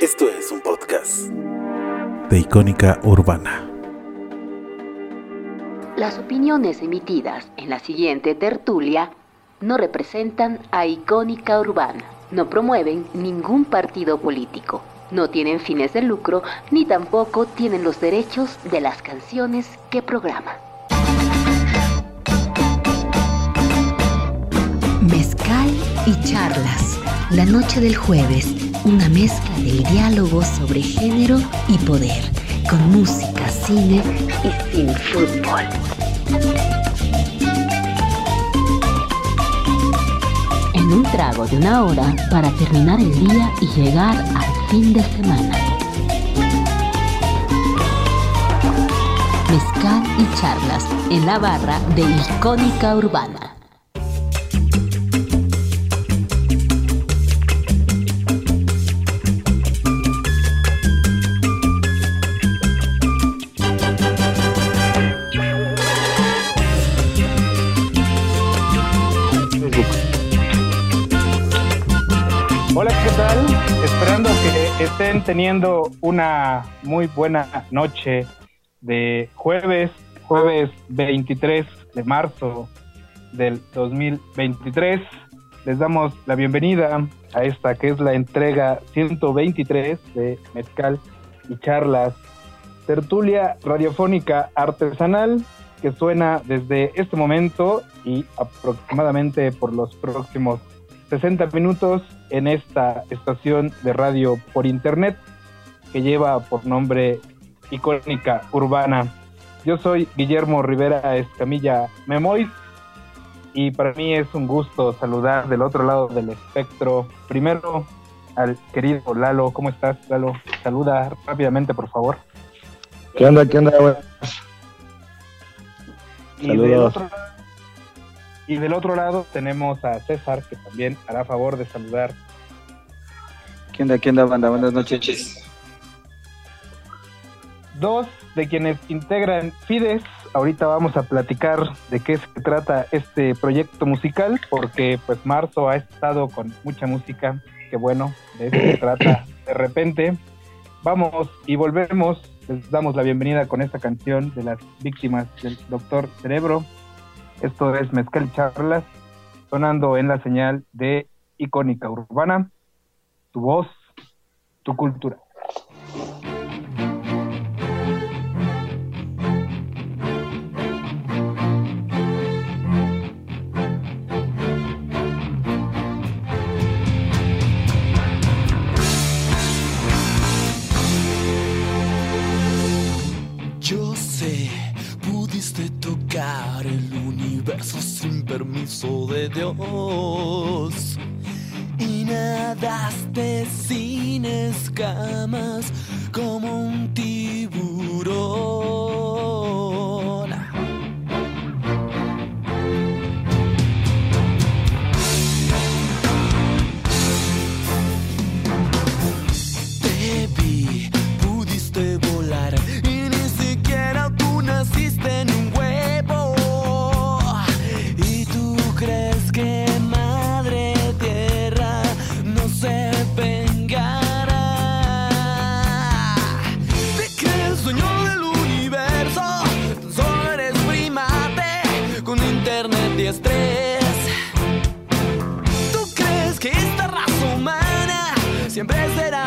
Esto es un podcast de Icónica Urbana. Las opiniones emitidas en la siguiente tertulia no representan a Icónica Urbana, no promueven ningún partido político, no tienen fines de lucro ni tampoco tienen los derechos de las canciones que programan. Mezcal y charlas. La noche del jueves, una mezcla del diálogo sobre género y poder, con música, cine y sin fútbol. En un trago de una hora para terminar el día y llegar al fin de semana. Mezcal y charlas en la barra de Icónica Urbana. Estén teniendo una muy buena noche de jueves, jueves 23 de marzo del 2023. Les damos la bienvenida a esta que es la entrega 123 de Mezcal y Charlas, tertulia radiofónica artesanal que suena desde este momento y aproximadamente por los próximos 60 minutos en esta estación de radio por internet que lleva por nombre Icónica Urbana. Yo soy Guillermo Rivera Escamilla Memois y para mí es un gusto saludar del otro lado del espectro. Primero al querido Lalo, ¿cómo estás Lalo? Saluda rápidamente por favor. ¿Qué onda? ¿Qué onda? Saludos. Y del otro lado tenemos a César, que también hará favor de saludar. ¿Qué onda, qué onda, banda? Buenas noches. Dos de quienes integran Fides. Ahorita vamos a platicar de qué se trata este proyecto musical, porque pues marzo ha estado con mucha música. Que bueno, de eso se trata de repente. Vamos y volvemos. Les damos la bienvenida con esta canción de las víctimas del Doctor Cerebro. Esto es Mezcal Charlas, sonando en la señal de Icónica Urbana, tu voz, tu cultura. Permiso de Dios. Y nadaste sin escamas como un tiburón. siempre será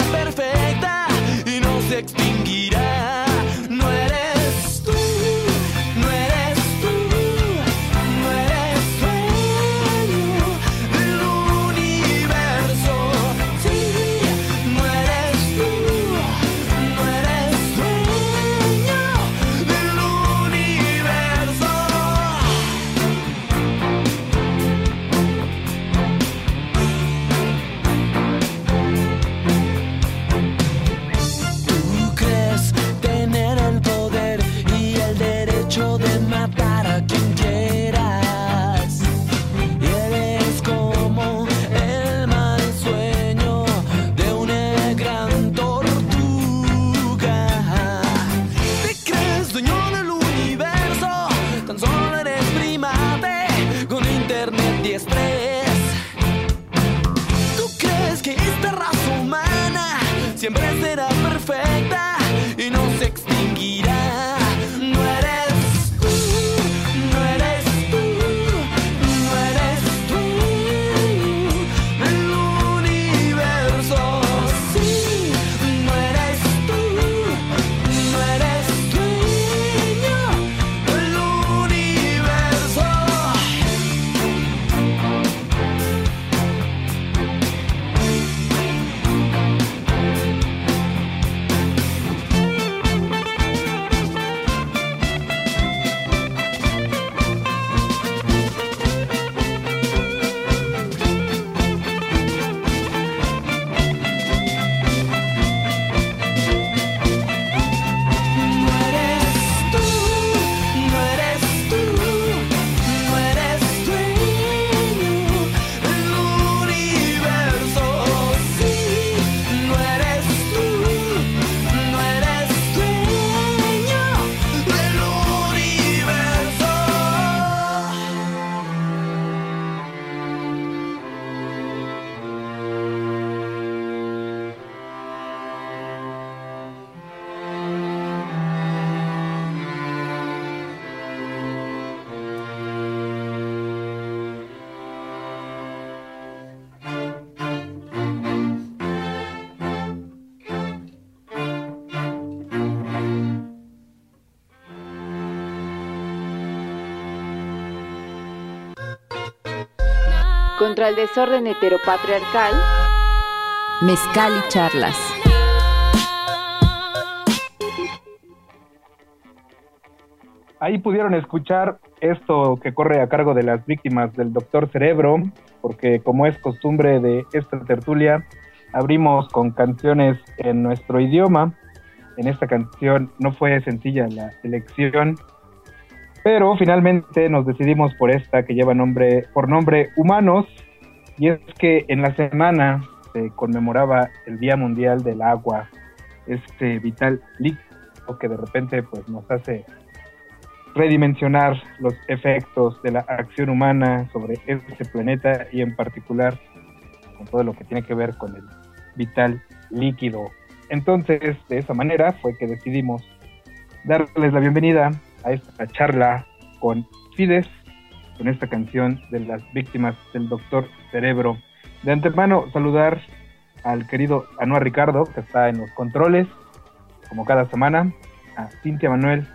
Contra el desorden heteropatriarcal. Mezcal y charlas. Ahí pudieron escuchar esto que corre a cargo de las víctimas del doctor Cerebro, porque como es costumbre de esta tertulia, abrimos con canciones en nuestro idioma. En esta canción no fue sencilla la elección, pero finalmente nos decidimos por esta que lleva nombre por nombre Humanos, y es que en la semana se conmemoraba el Día Mundial del Agua, este vital líquido que de repente pues nos hace redimensionar los efectos de la acción humana sobre este planeta y en particular con todo lo que tiene que ver con el vital líquido. Entonces, de esa manera fue que decidimos darles la bienvenida a esta charla con Fides, con esta canción de las víctimas del doctor Cerebro. De antemano, saludar al querido Anuar Ricardo, que está en los controles, como cada semana, a Cintia Manuel,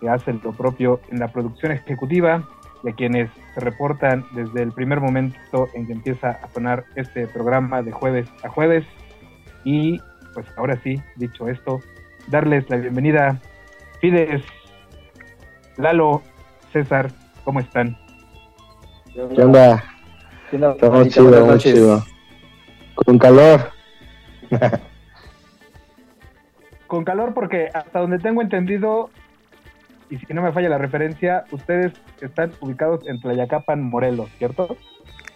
que hace lo propio en la producción ejecutiva, y a quienes se reportan desde el primer momento en que empieza a sonar este programa de jueves a jueves. Y pues ahora sí, dicho esto, darles la bienvenida. Fides, Lalo, César, ¿cómo están? ¿Qué onda? ¿Qué onda, Estamos chido, muy chido. Con calor. Con calor porque hasta donde tengo entendido, y si no me falla la referencia, ustedes están ubicados en Tlayacapan, Morelos, ¿cierto?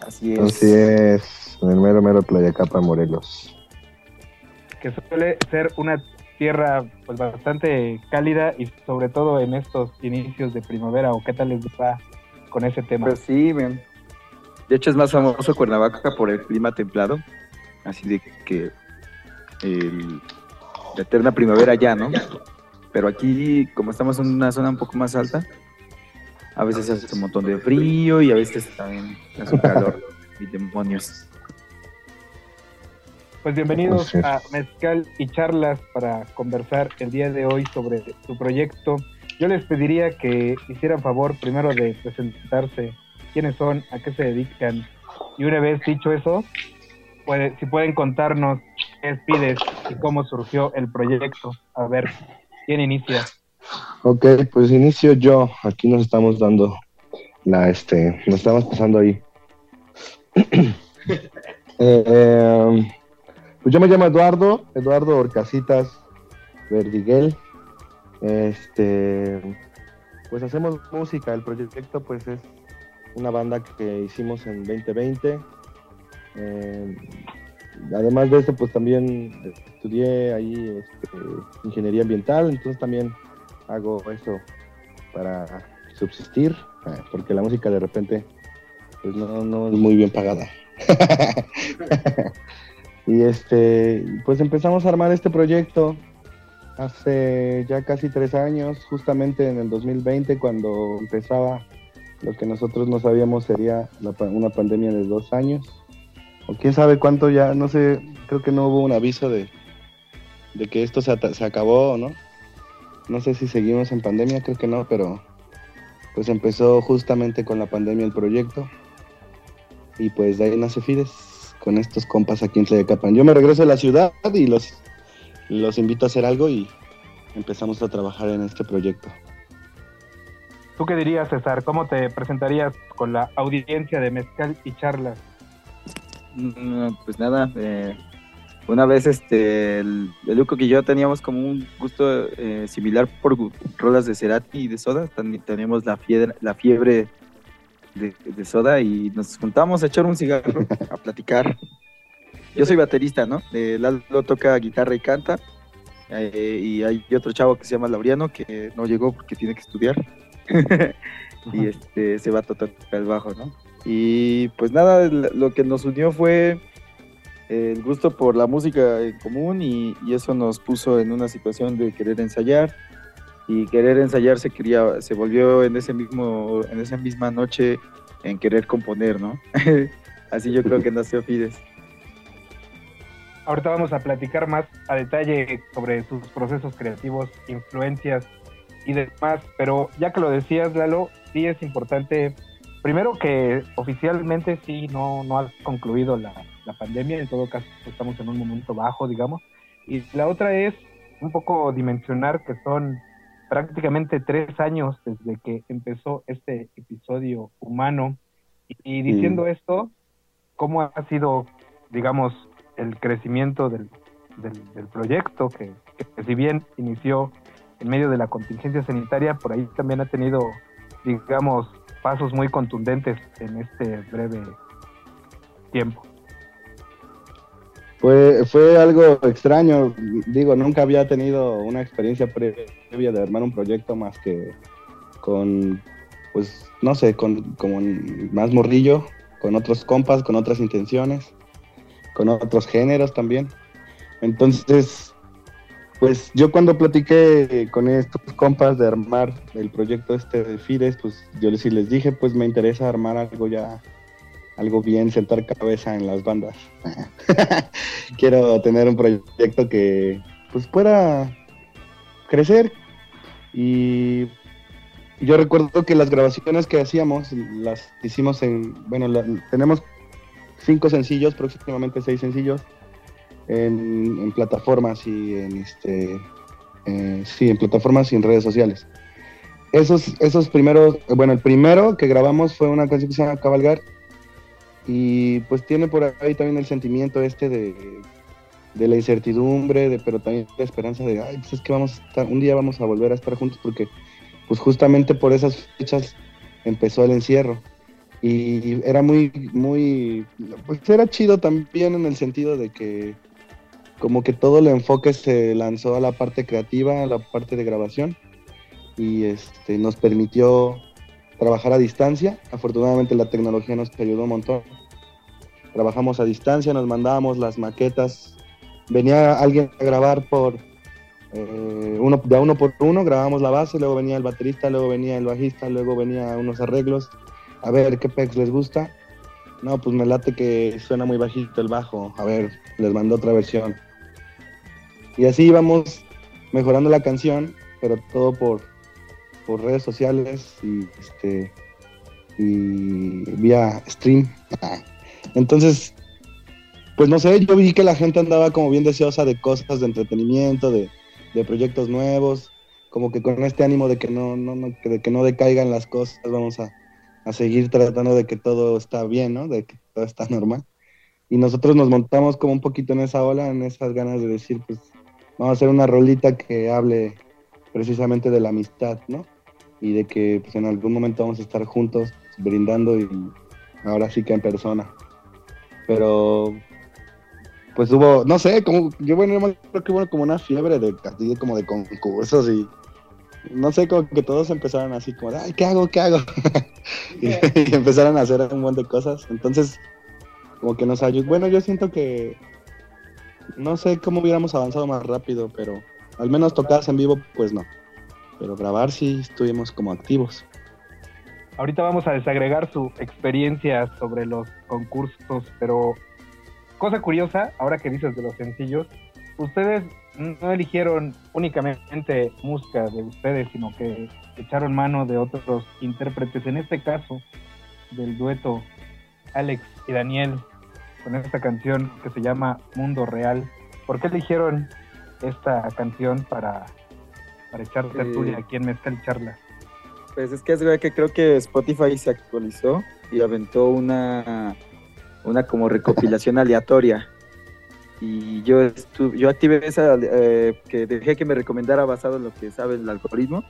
Así es. Así es. En el mero mero Playacapa, Morelos. Que suele ser una tierra pues bastante cálida y sobre todo en estos inicios de primavera, ¿o qué tal les va con ese tema? Pues sí. De hecho es más famoso Cuernavaca por el clima templado. Así de que el, la eterna primavera ya, ¿no? Pero aquí, como estamos en una zona un poco más alta, a veces hace un montón de frío y a veces también hace un calor. y demonios. Pues bienvenidos a Mezcal y Charlas para conversar el día de hoy sobre su proyecto. Yo les pediría que hicieran favor primero de presentarse, quiénes son, a qué se dedican. Y una vez dicho eso, puede- si pueden contarnos qué es Pides y cómo surgió el proyecto. A ver, ¿quién inicia? Ok, pues inicio yo. Aquí nos estamos dando la, este, nos estamos pasando ahí. Eh, eh, pues yo me llamo Eduardo, Eduardo Orcasitas Verdiguel. Este, pues hacemos música. El proyecto, pues es una banda que hicimos en 2020. Eh, además de esto, pues también estudié ahí este, ingeniería ambiental, entonces también hago eso para subsistir, eh, porque la música de repente pues no, no es muy bien pagada. y este, pues empezamos a armar este proyecto hace ya casi tres años, justamente en el 2020, cuando empezaba lo que nosotros no sabíamos sería la una pandemia de dos años. O quién sabe cuánto ya, no sé, creo que no hubo un aviso de, de que esto se, se acabó no. No sé si seguimos en pandemia, creo que no, pero pues empezó justamente con la pandemia el proyecto. Y pues de ahí nace Fides, con estos compas aquí en Tlayacapan. Yo me regreso a la ciudad y los, los invito a hacer algo y empezamos a trabajar en este proyecto. ¿Tú qué dirías, César? ¿Cómo te presentarías con la audiencia de Mezcal y Charlas? No, pues nada, eh, una vez este, el, el Luco y yo teníamos como un gusto eh, similar por rolas de Cerati y de Soda, Ten- teníamos la fiebre, la fiebre de, de Soda y nos juntamos a echar un cigarro, a platicar. Yo soy baterista, ¿no? Eh, Lalo toca guitarra y canta, eh, y hay otro chavo que se llama Laureano que no llegó porque tiene que estudiar. y este se va a tocar el bajo, ¿no? Y pues nada, lo que nos unió fue el gusto por la música en común y, y eso nos puso en una situación de querer ensayar y querer ensayar se quería, se volvió en ese mismo, en esa misma noche en querer componer, ¿no? Así yo creo que nació Fides. Ahorita vamos a platicar más a detalle sobre sus procesos creativos, influencias y demás, pero ya que lo decías, Lalo, sí es importante primero que oficialmente sí no, no ha concluido la, la pandemia, en todo caso estamos en un momento bajo, digamos. Y la otra es un poco dimensionar que son prácticamente tres años desde que empezó este episodio humano. Y, diciendo esto, ¿cómo ha sido, digamos, el crecimiento del, del, proyecto que, que, si bien inició en medio de la contingencia sanitaria, por ahí también ha tenido, digamos, pasos muy contundentes en este breve tiempo? Fue, fue algo extraño, digo, nunca había tenido una experiencia previa de armar un proyecto más que con, pues, no sé, con como más morrillo, con otros compas, con otras intenciones, con otros géneros también. Entonces, pues yo cuando platiqué con estos compas de armar el proyecto este de Fides, pues yo les, les dije, pues me interesa armar algo ya algo bien, sentar cabeza en las bandas. Quiero tener un proyecto que pues pueda crecer y yo recuerdo que las grabaciones que hacíamos las hicimos en, bueno, tenemos cinco sencillos, próximamente seis sencillos en, plataformas y en este, eh, sí, en plataformas y en redes sociales. Esos, esos primeros, bueno, el primero que grabamos fue una canción que se llama Cabalgar, y pues tiene por ahí también el sentimiento este de, la incertidumbre, de, pero también la esperanza de, ay, pues es que vamos a estar, un día vamos a volver a estar juntos porque pues justamente por esas fechas empezó el encierro. Y era muy, muy, pues era chido también en el sentido de que como que todo el enfoque se lanzó a la parte creativa, a la parte de grabación y este, nos permitió trabajar a distancia. Afortunadamente la tecnología nos ayudó un montón. Trabajamos a distancia, nos mandábamos las maquetas. Venía alguien a grabar por eh, uno, de uno por uno, grabábamos la base, luego venía el baterista, luego venía el bajista, luego venía unos arreglos. A ver qué pex les gusta. No, pues me late que suena muy bajito el bajo. A ver, les mandó otra versión. Y así íbamos mejorando la canción, pero todo por por redes sociales y, este, y vía stream. Entonces, pues no sé, yo vi que la gente andaba como bien deseosa de cosas de entretenimiento, de, proyectos nuevos, como que con este ánimo de que no, no, no, de que no decaigan las cosas, vamos a, a seguir tratando de que todo está bien, ¿no? De que todo está normal. Y nosotros nos montamos como un poquito en esa ola, en esas ganas de decir, pues vamos a hacer una rolita que hable precisamente de la amistad, ¿no? Y de que pues, en algún momento vamos a estar juntos brindando y ahora sí que en persona. Pero pues hubo, no sé, como yo bueno, creo que hubo como una fiebre de así como de concursos y no sé, como que todos empezaron así como, ay, ¿qué hago? ¿Qué hago? y, empezaron a hacer un montón de cosas. Entonces, como que nos ayudó. Bueno, yo siento que no sé cómo hubiéramos avanzado más rápido, pero al menos tocadas en vivo, pues no pero grabar sí estuvimos como activos. Ahorita vamos a desagregar su experiencia sobre los concursos, pero cosa curiosa, ahora que dices de los sencillos, ustedes no eligieron únicamente música de ustedes, sino que echaron mano de otros intérpretes, en este caso del dueto Alex y Daniel, con esta canción que se llama Mundo Real. ¿Por qué eligieron esta canción para para echar tertulia aquí en Mezcal y Charla. Pues es que es verdad que creo que Spotify se actualizó y aventó una, una como recopilación aleatoria. Y yo, yo activé esa, eh, que dejé que me recomendara basado en lo que sabe el algoritmo.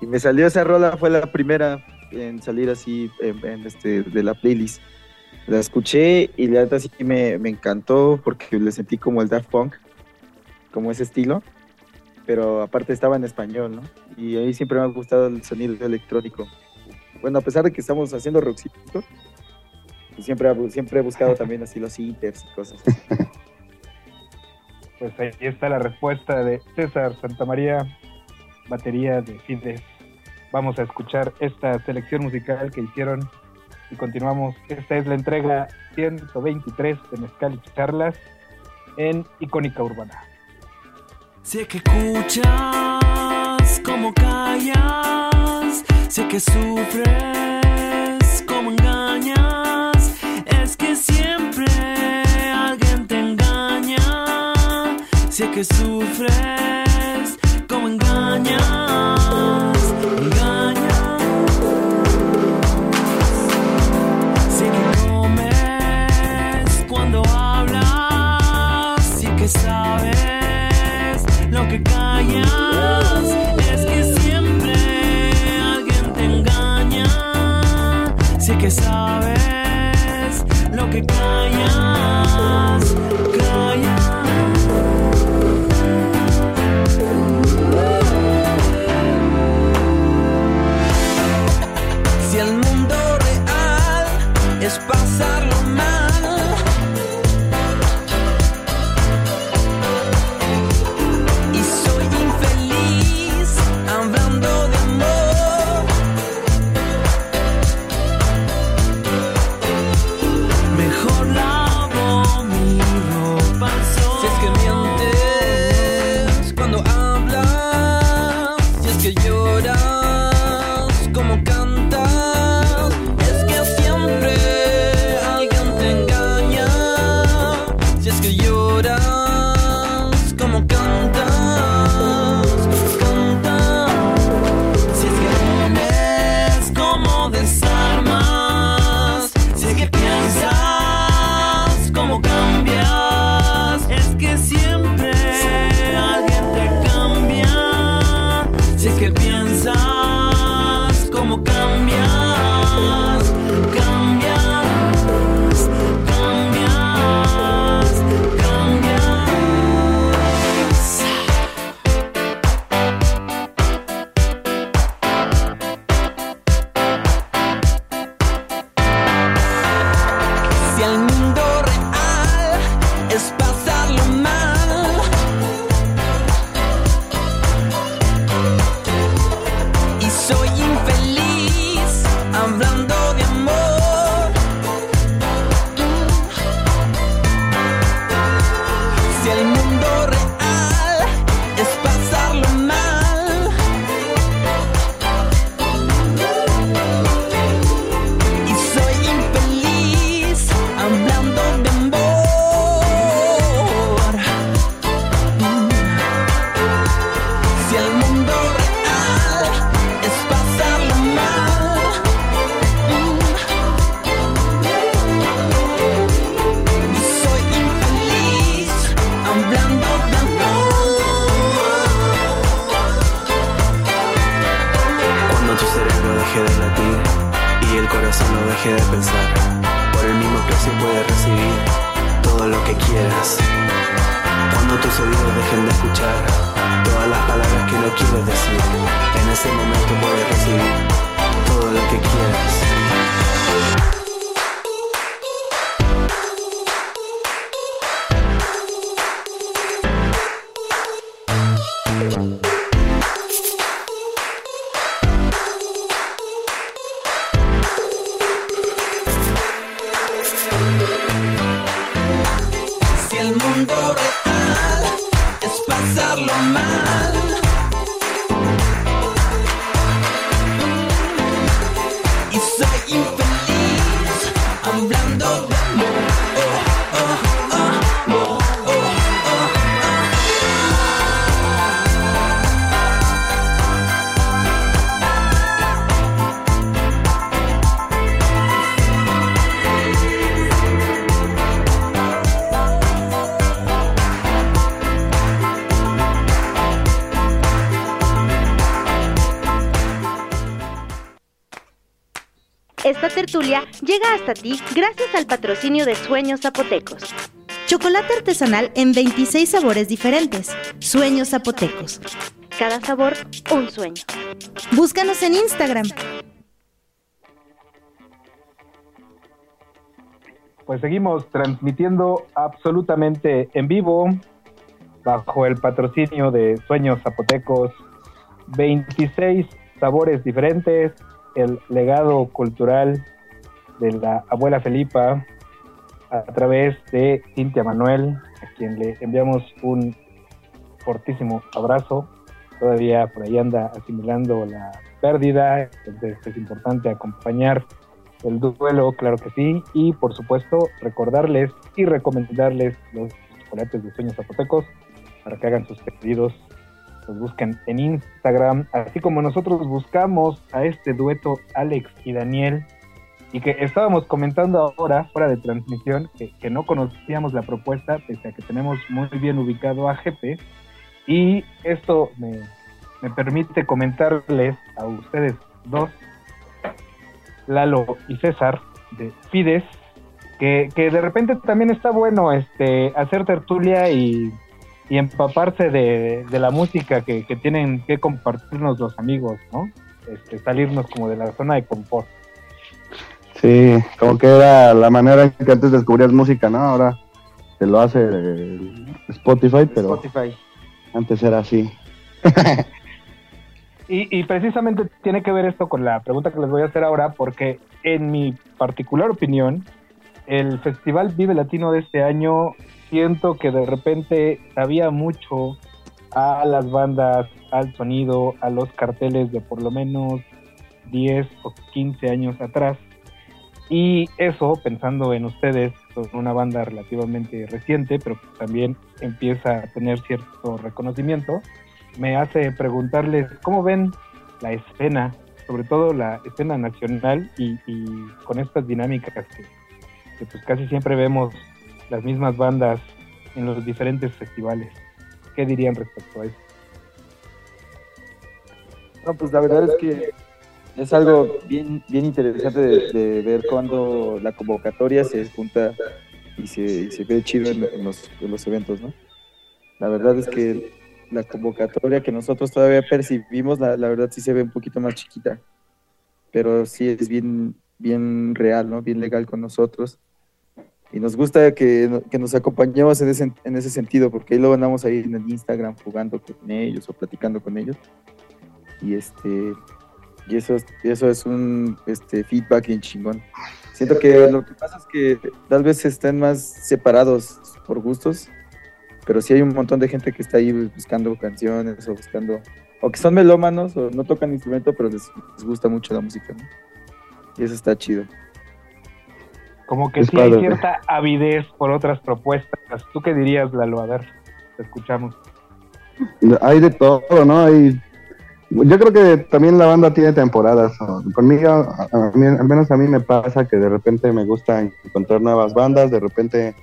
Y me salió esa rola, fue la primera en salir así en, este, de la playlist. La escuché y la verdad sí me, me encantó porque le sentí como el Daft Punk, como ese estilo pero aparte estaba en español, ¿no? Y ahí siempre me ha gustado el sonido electrónico. Bueno, a pesar de que estamos haciendo rockcito, siempre, siempre he buscado también así los inters y cosas. Pues ahí está la respuesta de César Santamaría, batería de Fides. Vamos a escuchar esta selección musical que hicieron y continuamos. Esta es la entrega 123 de Mezcal y Charlas en Icónica Urbana. Si es que escuchas como callas, si es que sufres como engañas, es que siempre alguien te engaña, si es que sufres como engañas. Es que siempre alguien te engaña. Si que sabes lo que callas. llega hasta ti gracias al patrocinio de Sueños Zapotecos. Chocolate artesanal en 26 sabores diferentes. Sueños Zapotecos. Cada sabor, un sueño. Búscanos en Instagram. Pues seguimos transmitiendo absolutamente en vivo bajo el patrocinio de Sueños Zapotecos. 26 sabores diferentes, el legado cultural de la abuela Felipa a través de Cintia Manuel, a quien le enviamos un fortísimo abrazo. Todavía por ahí anda asimilando la pérdida, entonces es importante acompañar el duelo, claro que sí, y por supuesto recordarles y recomendarles los chocolates de sueños zapotecos para que hagan sus pedidos, los busquen en Instagram, así como nosotros buscamos a este dueto Alex y Daniel y que estábamos comentando ahora, fuera de transmisión, que, no conocíamos la propuesta, pese a que tenemos muy bien ubicado a GP. Y esto me, me permite comentarles a ustedes dos, Lalo y César, de Fides, que, que de repente también está bueno este hacer tertulia y, y empaparse de, de, la música que, que, tienen que compartirnos los amigos, ¿no? Este, salirnos como de la zona de confort. Sí, como que era la manera en que antes descubrías música, ¿no? Ahora se lo hace Spotify, pero Spotify. antes era así. y, y precisamente tiene que ver esto con la pregunta que les voy a hacer ahora, porque en mi particular opinión, el Festival Vive Latino de este año siento que de repente sabía mucho a las bandas, al sonido, a los carteles de por lo menos 10 o 15 años atrás. Y eso, pensando en ustedes, son una banda relativamente reciente, pero también empieza a tener cierto reconocimiento, me hace preguntarles cómo ven la escena, sobre todo la escena nacional y, con estas dinámicas que, pues casi siempre vemos las mismas bandas en los diferentes festivales. ¿Qué dirían respecto a eso? No, pues la verdad es que es algo bien, bien interesante de, ver cuando la convocatoria se junta y se, se ve chido en, los, los, eventos, ¿no? La verdad es que la convocatoria que nosotros todavía percibimos, la, la, verdad sí se ve un poquito más chiquita, pero sí es bien, bien real, ¿no? Bien legal con nosotros. Y nos gusta que, que nos acompañemos en ese, en ese sentido, porque ahí luego andamos ahí en el Instagram jugando con ellos o platicando con ellos. Y este, y eso, eso es un este, feedback bien chingón. Siento que lo que pasa es que tal vez estén más separados por gustos, pero sí hay un montón de gente que está ahí buscando canciones o buscando, o que son melómanos o no tocan instrumento, pero les, gusta mucho la música. Y eso está chido. Como que sí hay cierta avidez por otras propuestas. ¿Tú qué dirías, Lalo? A ver, te escuchamos. Hay de todo, ¿no? Hay yo creo que también la banda tiene temporadas. Conmigo, al menos a mí me pasa que de repente me gusta encontrar nuevas bandas, de repente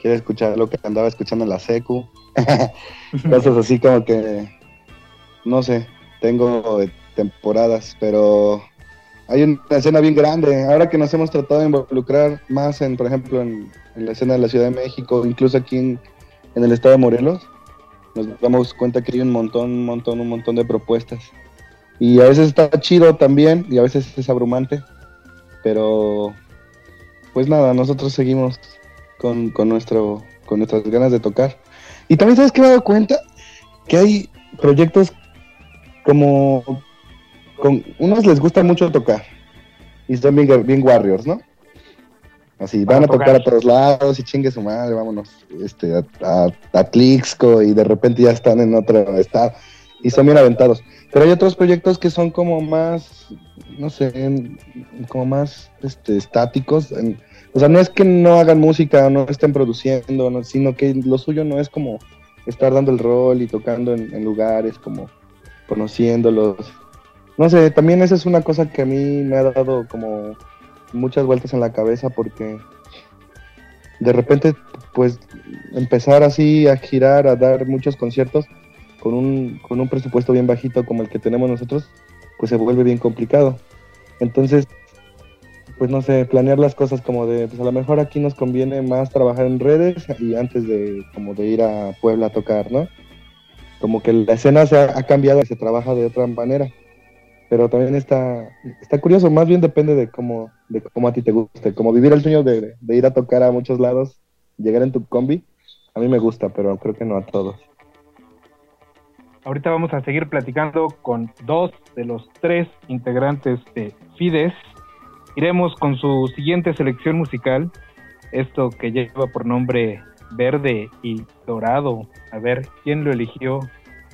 quiero escuchar lo que andaba escuchando en la secu. Cosas así como que, no sé, tengo temporadas, pero hay una escena bien grande. Ahora que nos hemos tratado de involucrar más en, por ejemplo, en, la escena de la Ciudad de México, incluso aquí en el estado de Morelos, nos damos cuenta que hay un montón, un montón, un montón de propuestas. Y a veces está chido también y a veces es abrumante, pero pues nada, nosotros seguimos con, con, nuestro, con nuestras ganas de tocar. Y también sabes que me he dado cuenta que hay proyectos como con unos les gusta mucho tocar y son bien, bien warriors, ¿no? Así, van a tocar a todos lados y chingue su madre, vámonos este, a, a, y de repente ya están en otro estado y son bien aventados. Pero hay otros proyectos que son como más, no sé, como más este, estáticos. o sea, no es que no hagan música, no estén produciendo, sino que lo suyo no es como estar dando el rol y tocando en, en lugares, como conociéndolos. No sé, también esa es una cosa que a mí me ha dado como muchas vueltas en la cabeza porque de repente pues empezar así a girar, a dar muchos conciertos con un, con un presupuesto bien bajito como el que tenemos nosotros, pues se vuelve bien complicado. Entonces, pues no sé, planear las cosas como de, pues a lo mejor aquí nos conviene más trabajar en redes y antes de como de ir a Puebla a tocar, ¿no? Como que la escena se ha, ha cambiado y se trabaja de otra manera pero también está, está curioso, más bien depende de cómo, de cómo a ti te guste, como vivir el sueño de, ir a tocar a muchos lados, llegar en tu combi, a mí me gusta, pero creo que no a todos. Ahorita vamos a seguir platicando con dos de los tres integrantes de Fides. Iremos con su siguiente selección musical, esto que lleva por nombre Verde y Dorado. A ver quién lo eligió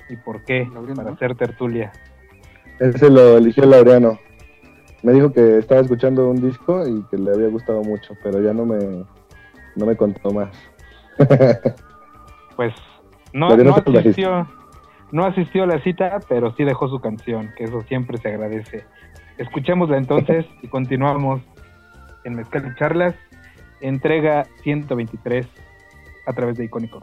y por qué para hacer tertulia. Ese lo eligió Laureano. Me dijo que estaba escuchando un disco y que le había gustado mucho, pero ya no me, no me contó más. pues no, no asistió, no asistió a la cita, pero sí dejó su canción, que eso siempre se agradece. Escuchémosla entonces y continuamos en Mezcal y Charlas, entrega 123 a través de Icónico.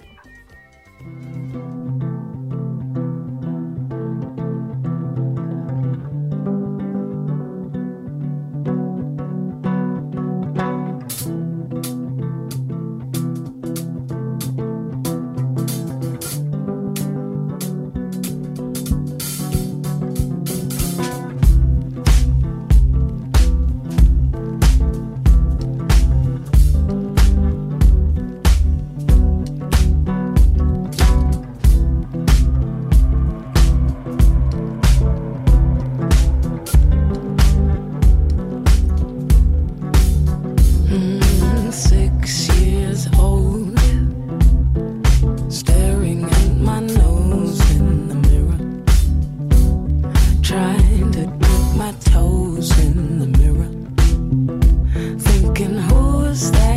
looking who's that?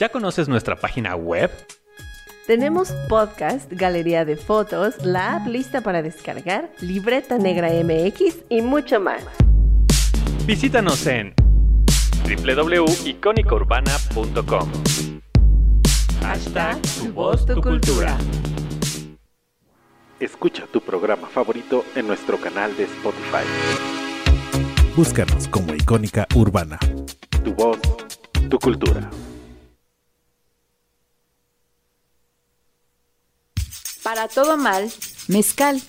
¿Ya conoces nuestra página web? Tenemos podcast, galería de fotos, la app lista para descargar, libreta negra MX y mucho más. Visítanos en www.icónicaurbana.com. Hashtag tu voz, tu cultura. Escucha tu programa favorito en nuestro canal de Spotify. Búscanos como Icónica Urbana. Tu voz, tu cultura. Para todo mal, Mezcal.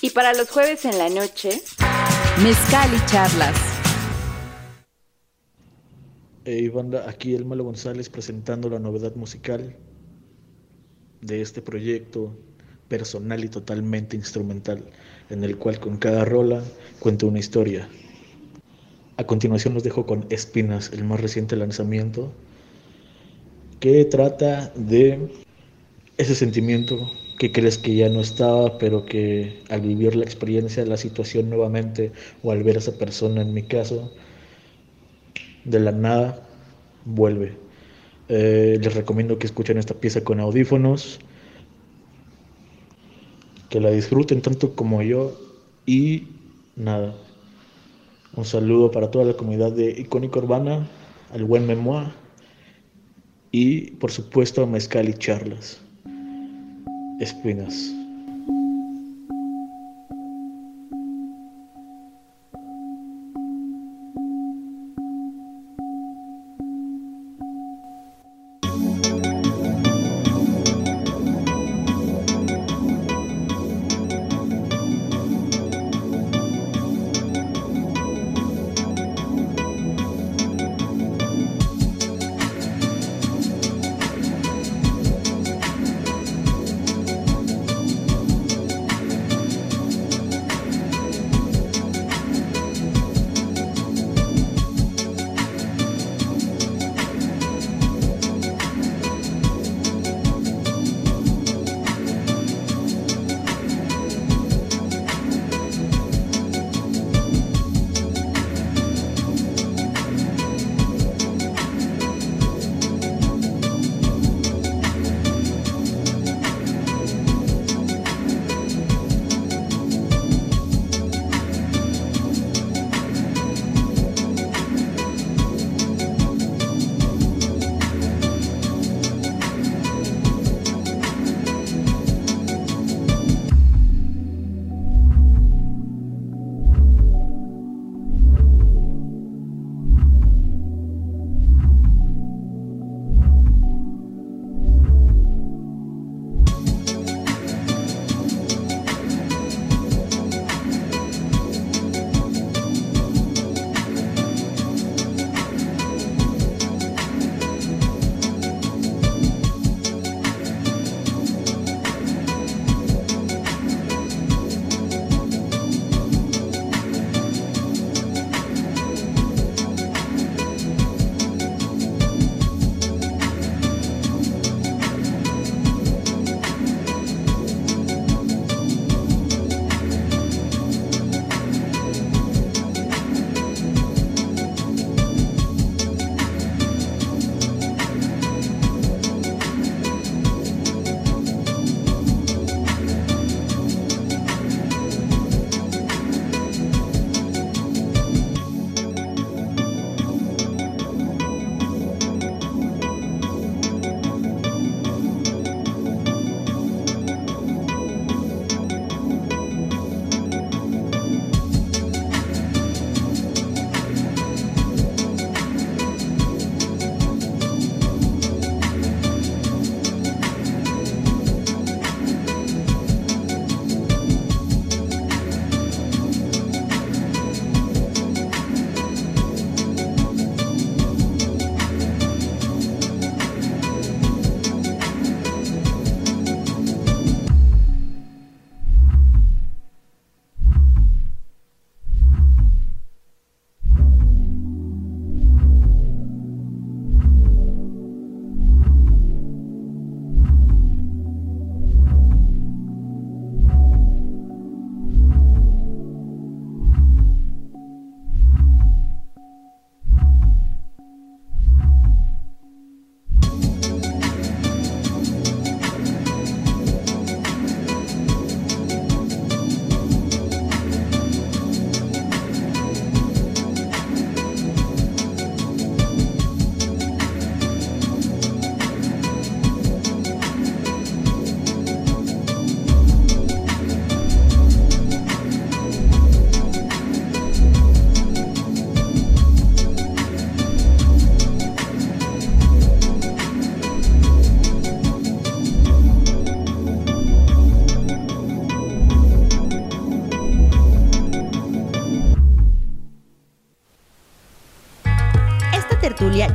y para los jueves en la noche, Mezcal y charlas. Hey banda, aquí el Malo González presentando la novedad musical de este proyecto personal y totalmente instrumental, en el cual con cada rola cuento una historia. A continuación los dejo con Espinas, el más reciente lanzamiento, que trata de ese sentimiento que crees que ya no estaba, pero que al vivir la experiencia, la situación nuevamente, o al ver a esa persona, en mi caso, de la nada, vuelve. Eh, les recomiendo que escuchen esta pieza con audífonos, que la disfruten tanto como yo y nada. Un saludo para toda la comunidad de Icónica Urbana, al buen Memoir y por supuesto a Mezcal y Charlas. Espinas.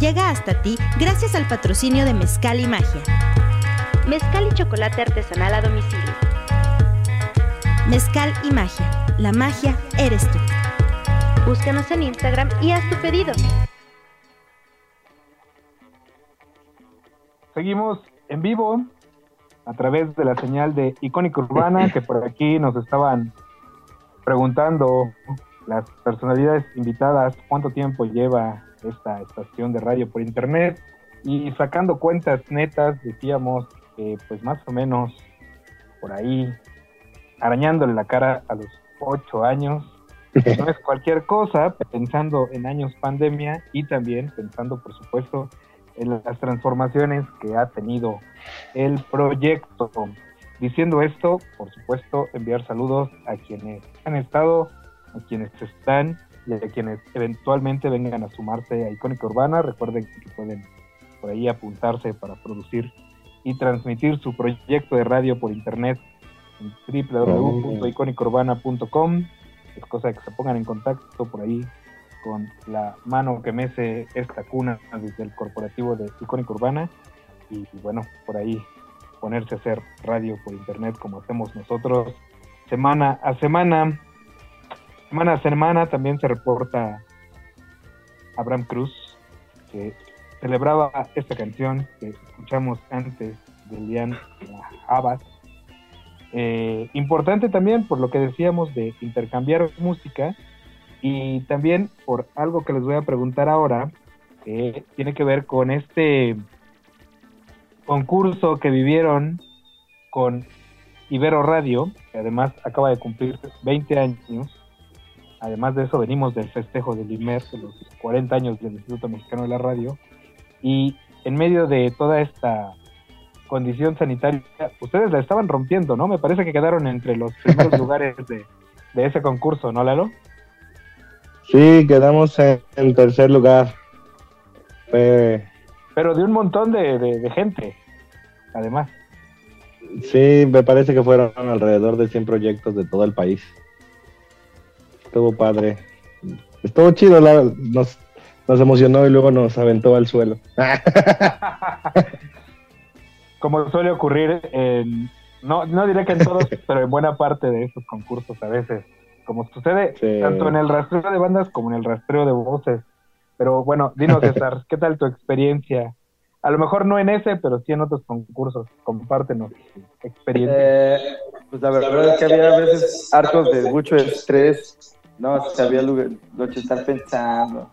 Llega hasta ti gracias al patrocinio de Mezcal y Magia. Mezcal y chocolate artesanal a domicilio. Mezcal y Magia. La magia eres tú. Búscanos en Instagram y haz tu pedido. Seguimos en vivo a través de la señal de Icónica Urbana, que por aquí nos estaban preguntando las personalidades invitadas cuánto tiempo lleva esta estación de radio por internet y sacando cuentas netas decíamos que pues más o menos por ahí arañándole la cara a los ocho años no es cualquier cosa pensando en años pandemia y también pensando por supuesto en las transformaciones que ha tenido el proyecto. Diciendo esto, por supuesto, enviar saludos a quienes han estado, a quienes están y a quienes eventualmente vengan a sumarse a Icónica Urbana. Recuerden que pueden por ahí apuntarse para producir y transmitir su proyecto de radio por internet en www.icónicaurbana.com. Es cosa que se pongan en contacto por ahí con la mano que mece esta cuna desde el corporativo de Icónica Urbana y bueno, por ahí ponerse a hacer radio por internet como hacemos nosotros semana a semana. Semana a semana también se reporta Abraham Cruz, que celebraba esta canción que escuchamos antes de Lian Abad. Eh, importante también por lo que decíamos de intercambiar música y también por algo que les voy a preguntar ahora, que tiene que ver con este concurso que vivieron con Ibero Radio, que además acaba de cumplir 20 años. Además de eso, venimos del festejo del IMER, de los 40 años del Instituto Mexicano de la Radio. Y en medio de toda esta condición sanitaria, ustedes la estaban rompiendo, ¿no? Me parece que quedaron entre los primeros lugares de, de ese concurso, ¿no, Lalo? Sí, quedamos en, tercer lugar. Pero de un montón de, gente, además. Sí, me parece que fueron alrededor de 100 proyectos de todo el país. Estuvo padre. Estuvo chido, nos, nos emocionó y luego nos aventó al suelo. Como suele ocurrir en, no, no diré que en todos, pero en buena parte de esos concursos a veces como sucede tanto en el rastreo de bandas como en el rastreo de voces. Pero bueno, dinos César, ¿qué tal tu experiencia? A lo mejor no en ese, pero sí en otros concursos. Compártenos tu experiencia. Eh, pues la verdad, es que había a veces hartos de mucho estrés. No, o sea, había lugar, lo que estar pensando.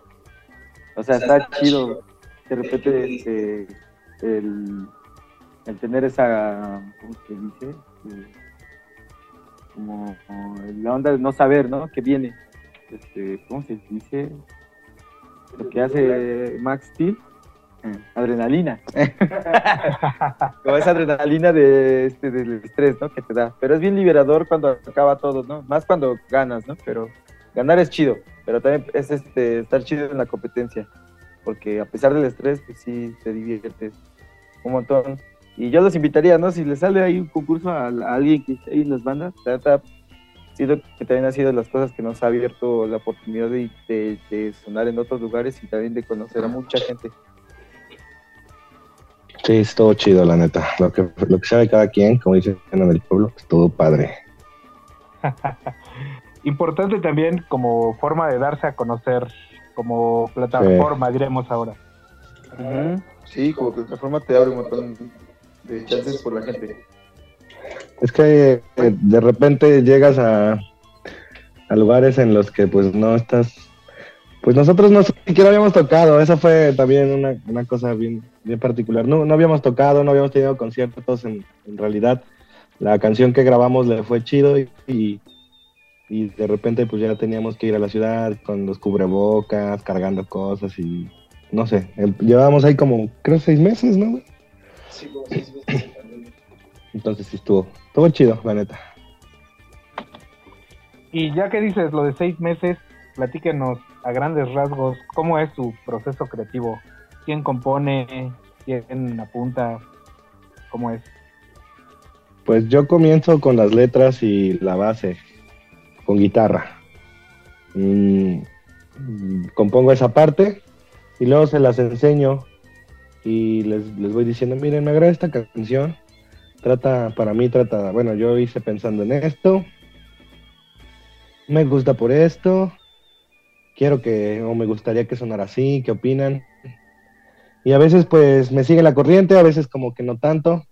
O sea, está chido. De repente, este, el, el tener esa, ¿cómo se dice? como, la onda de no saber, ¿no? Que viene. Este, ¿Cómo se dice? Lo que hace Max Steel. Eh, adrenalina. como esa adrenalina de, este, del estrés, ¿no? Que te da. Pero es bien liberador cuando acaba todo, ¿no? Más cuando ganas, ¿no? Pero ganar es chido, pero también es este, estar chido en la competencia. Porque a pesar del estrés, pues sí, te diviertes un montón. Y yo los invitaría, ¿no? Si les sale ahí un concurso a, alguien que esté ahí en las bandas, trata, sido que también ha sido de las cosas que nos ha abierto la oportunidad de, sonar en otros lugares y también de conocer a mucha gente. Sí, estuvo chido, la neta. Lo que, lo que sabe cada quien, como dicen en el pueblo, estuvo padre. Importante también como forma de darse a conocer, como plataforma, diremos ahora. Sí, como plataforma te abre un montón de chances por la gente. Es que eh, de repente llegas a, a lugares en los que pues no estás pues nosotros no siquiera habíamos tocado, esa fue también una, una cosa bien, bien particular. No, no habíamos tocado, no habíamos tenido conciertos en, en realidad. La canción que grabamos le fue chido y, y, de repente pues ya teníamos que ir a la ciudad con los cubrebocas, cargando cosas y no sé, llevábamos ahí como creo seis meses, ¿no? Entonces sí estuvo, estuvo chido, la neta. Y ya que dices lo de seis meses, platíquenos a grandes rasgos cómo es su proceso creativo. ¿Quién compone? ¿Quién apunta? ¿Cómo es? Pues yo comienzo con las letras y la base, con guitarra. Mm, compongo esa parte y luego se las enseño y les, les voy diciendo, miren, me agrada esta canción, trata, para mí trata, bueno, yo hice pensando en esto, me gusta por esto, quiero que, o me gustaría que sonara así, ¿qué opinan? Y a veces pues me sigue la corriente, a veces como que no tanto,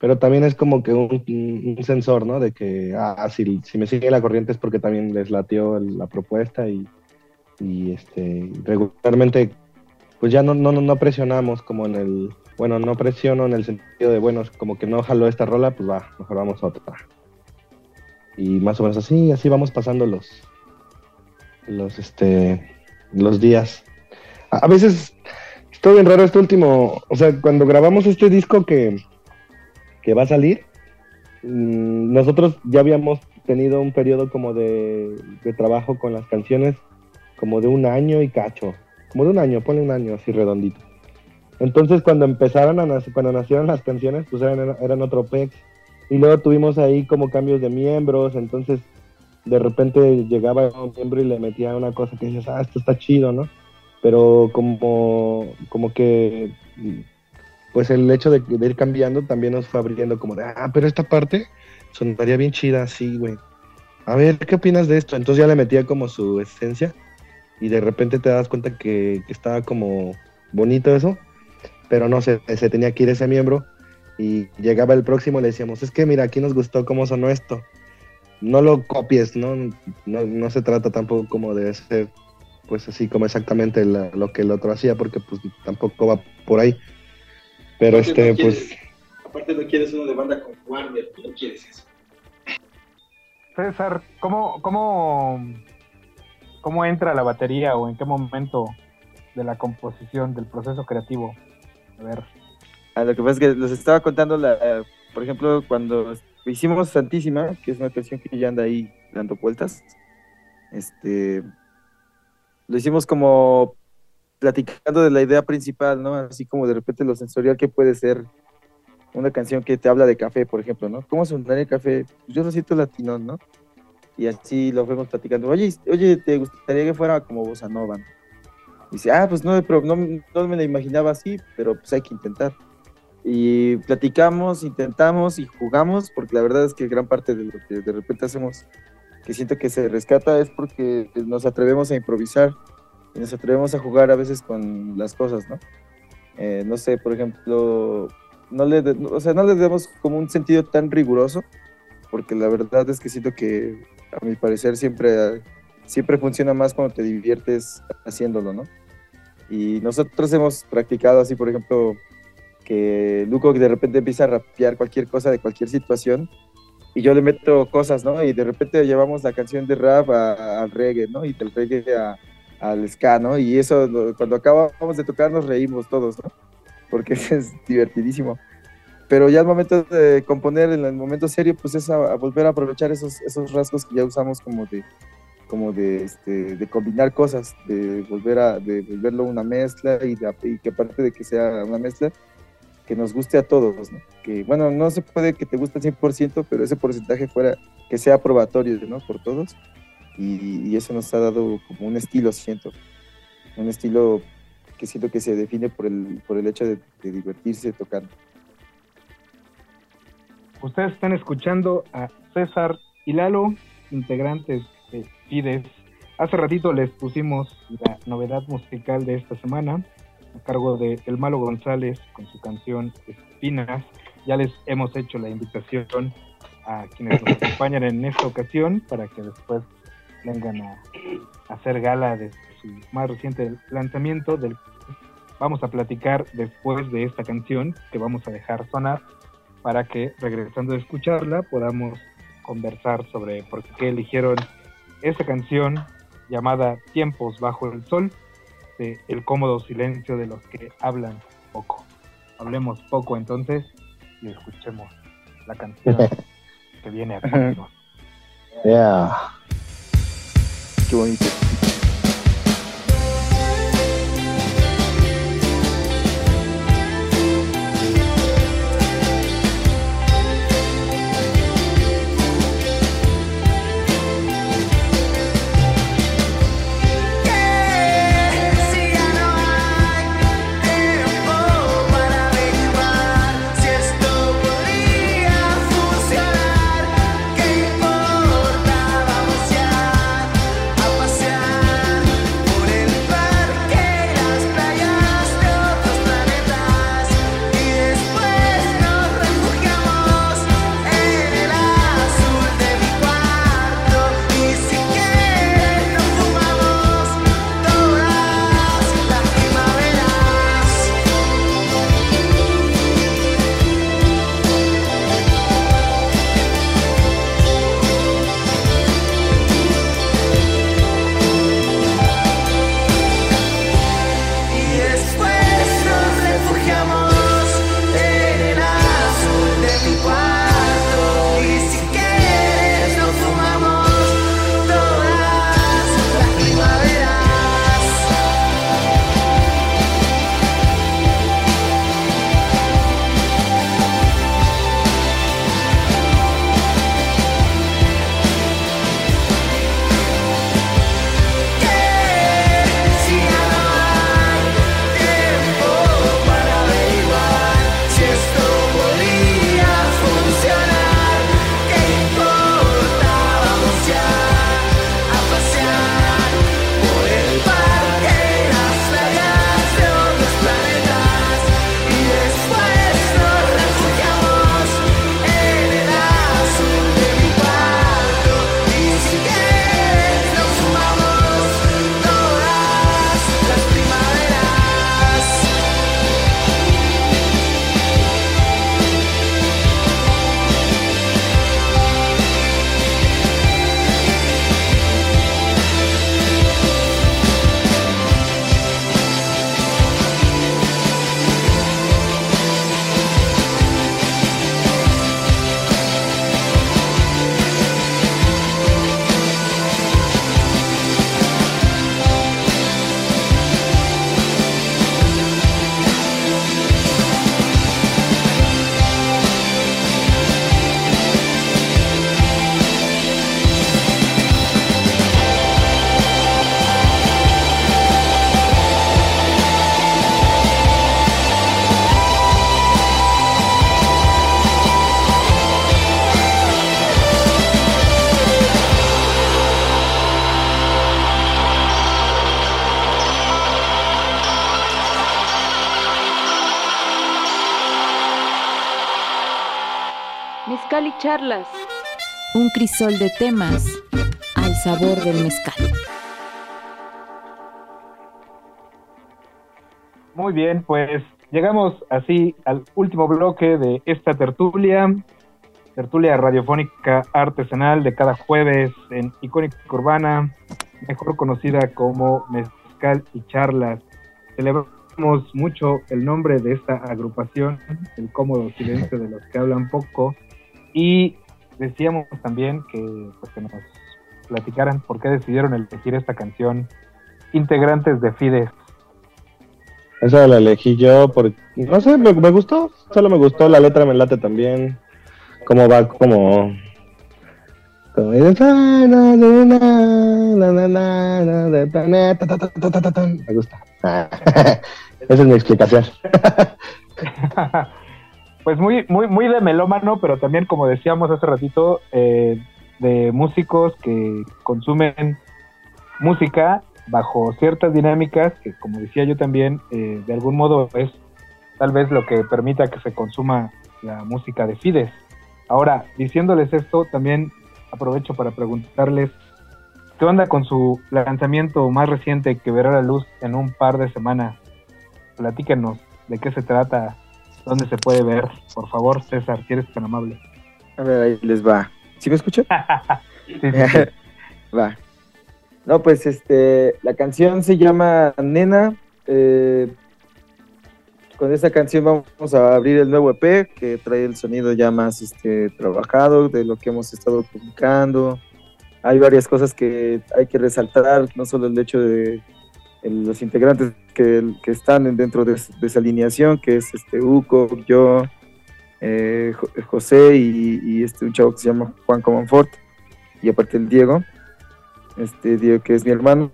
pero también es como que un, sensor, ¿no? De que, ah, si, me sigue la corriente es porque también les latió la propuesta y, y este, regularmente pues ya no, no, no presionamos como en el, bueno, no presiono en el sentido de, bueno, como que no jaló esta rola, pues va, mejor vamos a otra. Y más o menos así, así vamos pasando los, los, este, los días. A, veces, está bien raro este último, o sea, cuando grabamos este disco que, que va a salir, mm, nosotros ya habíamos tenido un periodo como de, trabajo con las canciones como de un año y cacho como de un año, ponle un año así redondito. Entonces cuando empezaron a cuando nacieron las canciones, pues eran, eran otro pex. Y luego tuvimos ahí como cambios de miembros, entonces de repente llegaba un miembro y le metía una cosa que dices, ah, esto está chido, ¿no? Pero como, como que, pues el hecho de, de ir cambiando también nos fue abriendo como de, ah, pero esta parte sonaría bien chida, sí, güey. A ver, ¿qué opinas de esto? Entonces ya le metía como su esencia y de repente te das cuenta que, estaba como bonito eso, pero no se, se tenía que ir ese miembro y llegaba el próximo le decíamos, es que mira, aquí nos gustó cómo sonó esto. No lo copies, ¿no? No, se trata tampoco como de ser, pues así como exactamente lo que el otro hacía, porque pues tampoco va por ahí. Pero este, pues... Aparte no quieres uno de banda con Warner, no quieres eso. César, ¿cómo, cómo cómo entra la batería o en qué momento de la composición, del proceso creativo. A ver. Ah, lo que pasa es que les estaba contando, la, por ejemplo, cuando hicimos Santísima, que es una canción que ya anda ahí dando vueltas, este, lo hicimos como platicando de la idea principal, ¿no? Así como de repente lo sensorial que puede ser una canción que te habla de café, por ejemplo, ¿no? ¿Cómo sonaría el café? Yo lo siento latino, ¿no? y así lo fuimos platicando. Oye, oye, ¿te gustaría que fuera como Bossa Nova? dice, ah, pues no, pero no, no me la imaginaba así, pero pues hay que intentar. Y platicamos, intentamos y jugamos, porque la verdad es que gran parte de lo que de repente hacemos, que siento que se rescata, es porque nos atrevemos a improvisar y nos atrevemos a jugar a veces con las cosas, ¿no? Eh, no sé, por ejemplo, no le, o sea, no le damos como un sentido tan riguroso, porque la verdad es que siento que a mi parecer siempre, siempre funciona más cuando te diviertes haciéndolo, ¿no? Y nosotros hemos practicado así, por ejemplo, que Luco de repente empieza a rapear cualquier cosa de cualquier situación y yo le meto cosas, ¿no? Y de repente llevamos la canción de rap al reggae, ¿no? Y del reggae al ska, ¿no? Y eso, cuando acabamos de tocar, nos reímos todos, ¿no? Porque es divertidísimo pero ya el momento de componer, en el momento serio, pues es a, volver a aprovechar esos, esos rasgos que ya usamos como de como de, este, de combinar cosas, de volver a de volverlo una mezcla y, que aparte de que sea una mezcla, que nos guste a todos, ¿no? Que bueno, no se puede que te guste al 100%, pero ese porcentaje fuera que sea probatorio, ¿no? Por todos. Y, eso nos ha dado como un estilo, siento. Un estilo que siento que se define por el, por el hecho de, de divertirse tocando. Ustedes están escuchando a César y Lalo, integrantes de Fides. Hace ratito les pusimos la novedad musical de esta semana a cargo de El Malo González con su canción Espinas. Ya les hemos hecho la invitación a quienes nos acompañan en esta ocasión para que después vengan a, hacer gala de su más reciente lanzamiento. Del, vamos a platicar después de esta canción que vamos a dejar sonar para que regresando a escucharla podamos conversar sobre por qué eligieron esa canción llamada Tiempos bajo el sol de El cómodo silencio de los que hablan poco. Hablemos poco entonces y escuchemos la canción que viene a continuación. Yeah. Qué bonito. Charlas. Un crisol de temas al sabor del mezcal. Muy bien, pues llegamos así al último bloque de esta tertulia, tertulia radiofónica artesanal de cada jueves en Icónica Urbana, mejor conocida como Mezcal y Charlas. Celebramos mucho el nombre de esta agrupación, el cómodo silencio de los que hablan poco, y decíamos también que, pues, que nos platicaran por qué decidieron elegir esta canción integrantes de Fides. Esa la elegí yo porque, no sé, me, gustó, solo me gustó, la letra me late también, cómo va, como... como me gusta. Esa es mi explicación. pues muy, muy, muy de melómano, pero también, como decíamos hace ratito, eh, de músicos que consumen música bajo ciertas dinámicas que, como decía yo también, eh, de algún modo es tal vez lo que permita que se consuma la música de Fides. Ahora, diciéndoles esto, también aprovecho para preguntarles qué onda con su lanzamiento más reciente que verá la luz en un par de semanas. Platíquenos de qué se trata, dónde se puede ver. Por favor, César, si eres tan amable. A ver, ahí les va. ¿Sí me escuchan? va. No, pues este, la canción se llama Nena. Eh, con esta canción vamos a abrir el nuevo EP que trae el sonido ya más este, trabajado de lo que hemos estado publicando. Hay varias cosas que hay que resaltar, no solo el hecho de los integrantes que, están dentro de, esa alineación, que es este Uco, yo, eh, José y, este un chavo que se llama Juan Comonfort, y aparte el Diego este Diego que es mi hermano.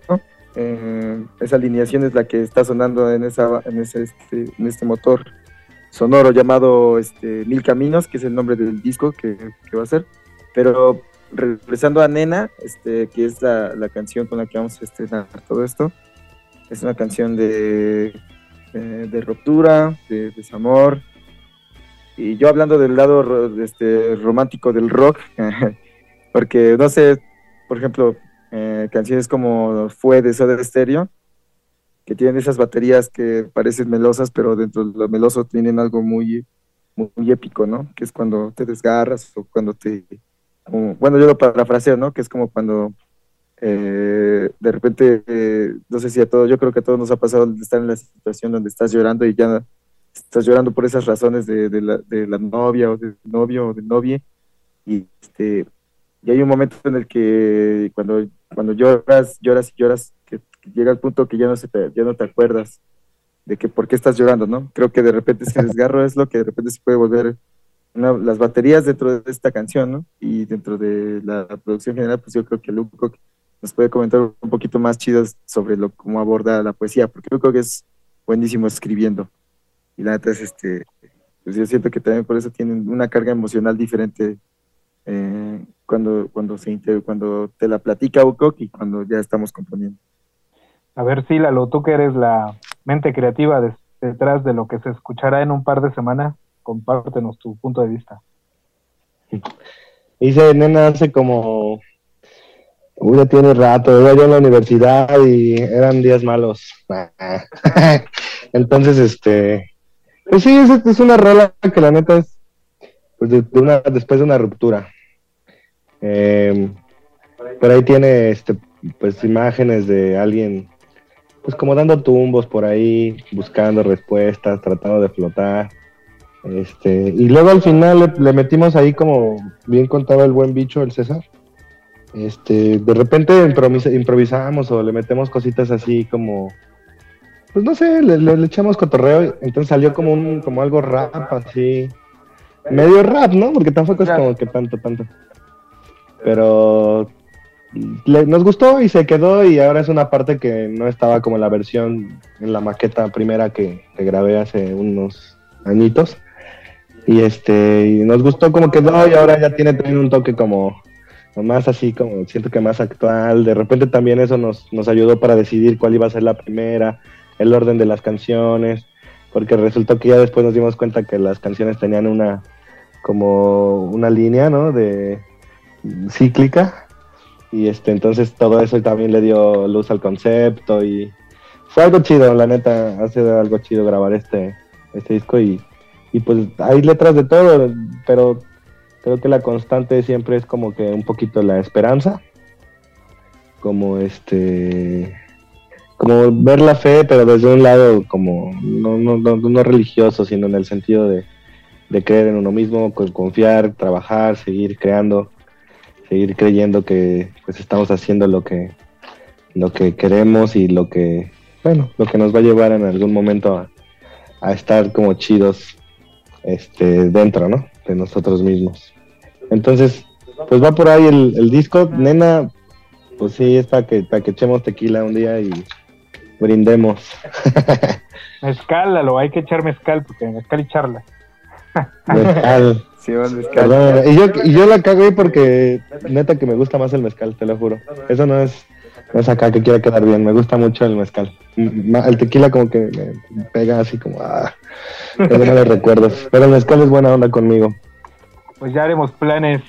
Eh, esa alineación es la que está sonando en, esa, en, ese, este, en este motor sonoro llamado este, Mil Caminos, que es el nombre del disco que, va a ser. Pero regresando a Nena, este, que es la, la, canción con la que vamos a estrenar todo esto, es una canción de, de, ruptura, de desamor. Y yo hablando del lado este, romántico del rock, porque no sé, por ejemplo, eh, canciones como Fue de Soda Stereo, que tienen esas baterías que parecen melosas, pero dentro de lo meloso tienen algo muy, muy, épico, ¿no? Que es cuando te desgarras o cuando te... bueno, yo lo parafraseo, ¿no? Que es como cuando eh, de repente, eh, no sé si a todos, yo creo que a todos nos ha pasado estar en la situación donde estás llorando y ya estás llorando por esas razones de, la, de la, novia o del novio o de novia y este y hay un momento en el que cuando cuando lloras, lloras y lloras, que, llega el punto que ya no, se te, ya no te acuerdas de que por qué estás llorando, ¿no? Creo que de repente ese desgarro es lo que de repente se puede volver las baterías dentro de esta canción, ¿no? Y dentro de la, producción general, pues yo creo que Luco nos puede comentar un poquito más chido sobre lo, cómo aborda la poesía, porque yo creo que es buenísimo escribiendo. Y la neta es este, pues yo siento que también por eso tienen una carga emocional diferente eh, cuando, cuando, se, cuando te la platica Ukok y cuando ya estamos componiendo. A ver, si Lalo, tú que eres la mente creativa detrás de lo que se escuchará en un par de semanas, compártenos tu punto de vista. Hice nena hace como ya tiene rato, iba yo en la universidad y eran días malos. Entonces, este, pues sí, es, una rola que la neta es, pues después de una ruptura. Eh, por ahí tiene este, pues imágenes de alguien pues como dando tumbos por ahí, buscando respuestas, tratando de flotar. Este, y luego al final le, metimos ahí como bien contaba el buen bicho, el César. Este, de repente improvisamos o le metemos cositas así como pues no sé, le, echamos cotorreo, entonces salió como un, como algo rap así, medio rap, ¿no? Porque tampoco es como que tanto, tanto pero nos gustó y se quedó y ahora es una parte que no estaba como la versión, en la maqueta primera que, grabé hace unos añitos. Y este, y nos gustó como quedó y ahora ya tiene también un toque como, más así, como siento que más actual. De repente también eso nos, nos ayudó para decidir cuál iba a ser la primera, el orden de las canciones, porque resultó que ya después nos dimos cuenta que las canciones tenían una como una línea, ¿no? De cíclica. Y este, entonces todo eso también le dio luz al concepto y fue algo chido, la neta, ha sido algo chido grabar este, este disco y, y pues hay letras de todo, pero creo que la constante siempre es como que un poquito la esperanza, como este, como ver la fe, pero desde un lado como no, no, no, no religioso, sino en el sentido de, de creer en uno mismo, confiar, trabajar, seguir creando, seguir creyendo que pues estamos haciendo lo que lo que queremos y lo que bueno, lo que nos va a llevar en algún momento a, a estar como chidos este dentro, ¿no? De nosotros mismos. Entonces, pues va por ahí el, el disco, nena, pues sí, es para que, para que echemos tequila un día y brindemos. mezcal, lo hay que echar mezcal, porque mezcal y charla. Mezcal. Sí, mezcal. y, yo, y yo la cago ahí porque neta que me gusta más el mezcal, te lo juro. Eso no es, no es acá que quiera quedar bien, me gusta mucho el mezcal. El tequila como que me pega así como, ah, no malos recuerdos. Pero el mezcal es buena onda conmigo. Pues ya haremos planes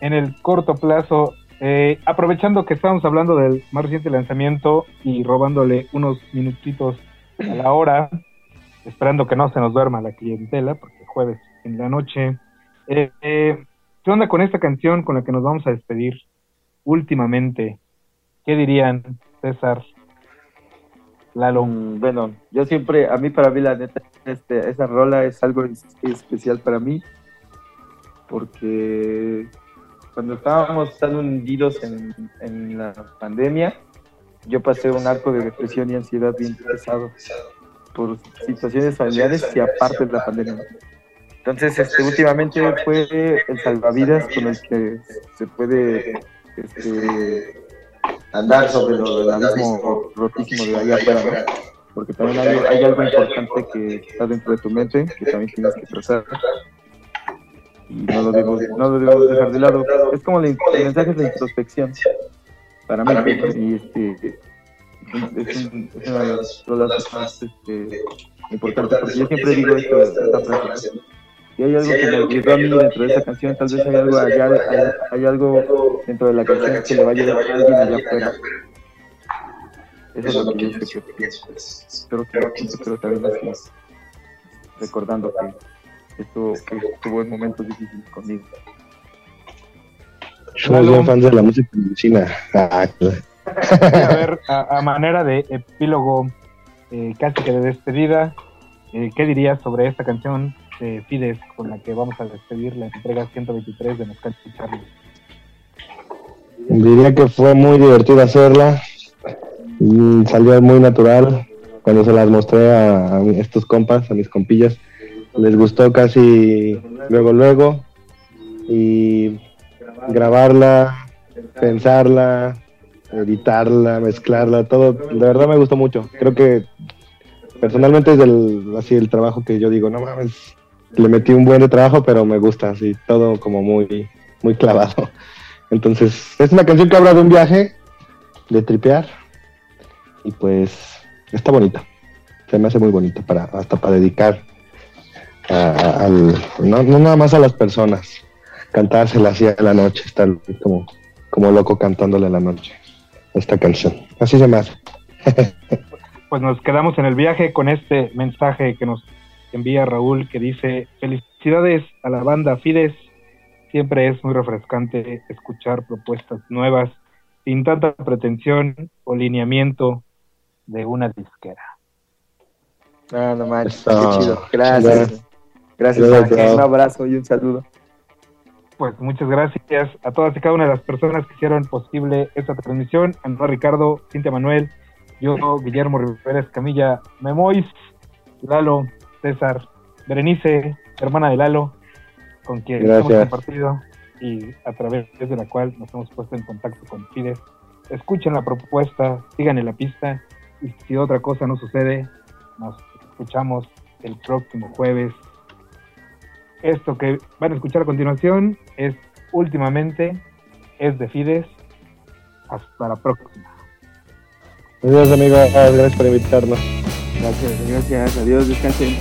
en el corto plazo. Eh, aprovechando que estamos hablando del más reciente lanzamiento y robándole unos minutitos a la hora, esperando que no se nos duerma la clientela, porque jueves en la noche. Eh, eh, ¿Qué onda con esta canción con la que nos vamos a despedir últimamente? ¿Qué dirían, César? Lalo. Mm, bueno, yo siempre, a mí para mí la neta, este, esa rola es algo especial para mí, porque cuando estábamos tan hundidos en, en la pandemia, yo pasé un arco de depresión y ansiedad bien pesado por situaciones familiares y aparte de la pandemia. Entonces, este, últimamente fue el salvavidas con el que se puede este, andar sobre lo del abismo rotísimo de allá afuera, Porque también hay, algo importante que está dentro de tu mente que también tienes que trazar. No lo debemos, no lo debemos dejar de lado. Es como el, mensaje de introspección para mí. Y este, es, un, es, una de las rolas más este, importantes, porque yo siempre digo esto, esta frase. Si hay algo que me ayudó a mí dentro de esa canción, tal vez hay algo allá, hay, hay algo dentro de la canción que le va a ayudar a alguien allá afuera. Eso es lo que yo que Espero que, espero así, recordando que estuvo, que estuvo en momentos difíciles conmigo. Somos bien fans de la música china. Ah, a ver, a, a, manera de epílogo, eh, casi que de despedida, eh, ¿qué dirías sobre esta canción de Fides con la que vamos a despedir la entrega 123 de Mezcal y Charlie? Diría que fue muy divertido hacerla, y salió muy natural. Cuando se las mostré a, a estos compas, a mis compillas, les gustó casi luego, luego. Y grabarla, pensarla, editarla, mezclarla, todo, de verdad me gustó mucho. Creo que personalmente es el, así el trabajo que yo digo, no mames, le metí un buen de trabajo, pero me gusta, así, todo como muy, muy clavado. Entonces, es una canción que habla de un viaje, de tripear, y pues está bonita. Se me hace muy bonita para, hasta para dedicar a, al, no, no nada más a las personas, cantársela así a la noche, estar como, como loco cantándole a la noche esta canción. Así se me hace. pues nos quedamos en el viaje con este mensaje que nos envía Raúl que dice felicidades a la banda Fides. Siempre es muy refrescante escuchar propuestas nuevas sin tanta pretensión o lineamiento de una disquera. Ah, no manches, qué chido. Gracias. Gracias, Gracias Un abrazo y un saludo. Pues muchas gracias a todas y cada una de las personas que hicieron posible esta transmisión. A Ricardo, Cintia Manuel, yo, Guillermo Rivera Escamilla, Memois, Lalo, César, Berenice, hermana de Lalo, con quien hemos compartido y a través de la cual nos hemos puesto en contacto con Fides. Escuchen la propuesta, sigan en la pista y si otra cosa no sucede, nos escuchamos el próximo jueves esto que van a escuchar a continuación es últimamente, es de Fides. Hasta la próxima. Adiós amigos, gracias por invitarnos. Gracias, gracias, adiós, descansen.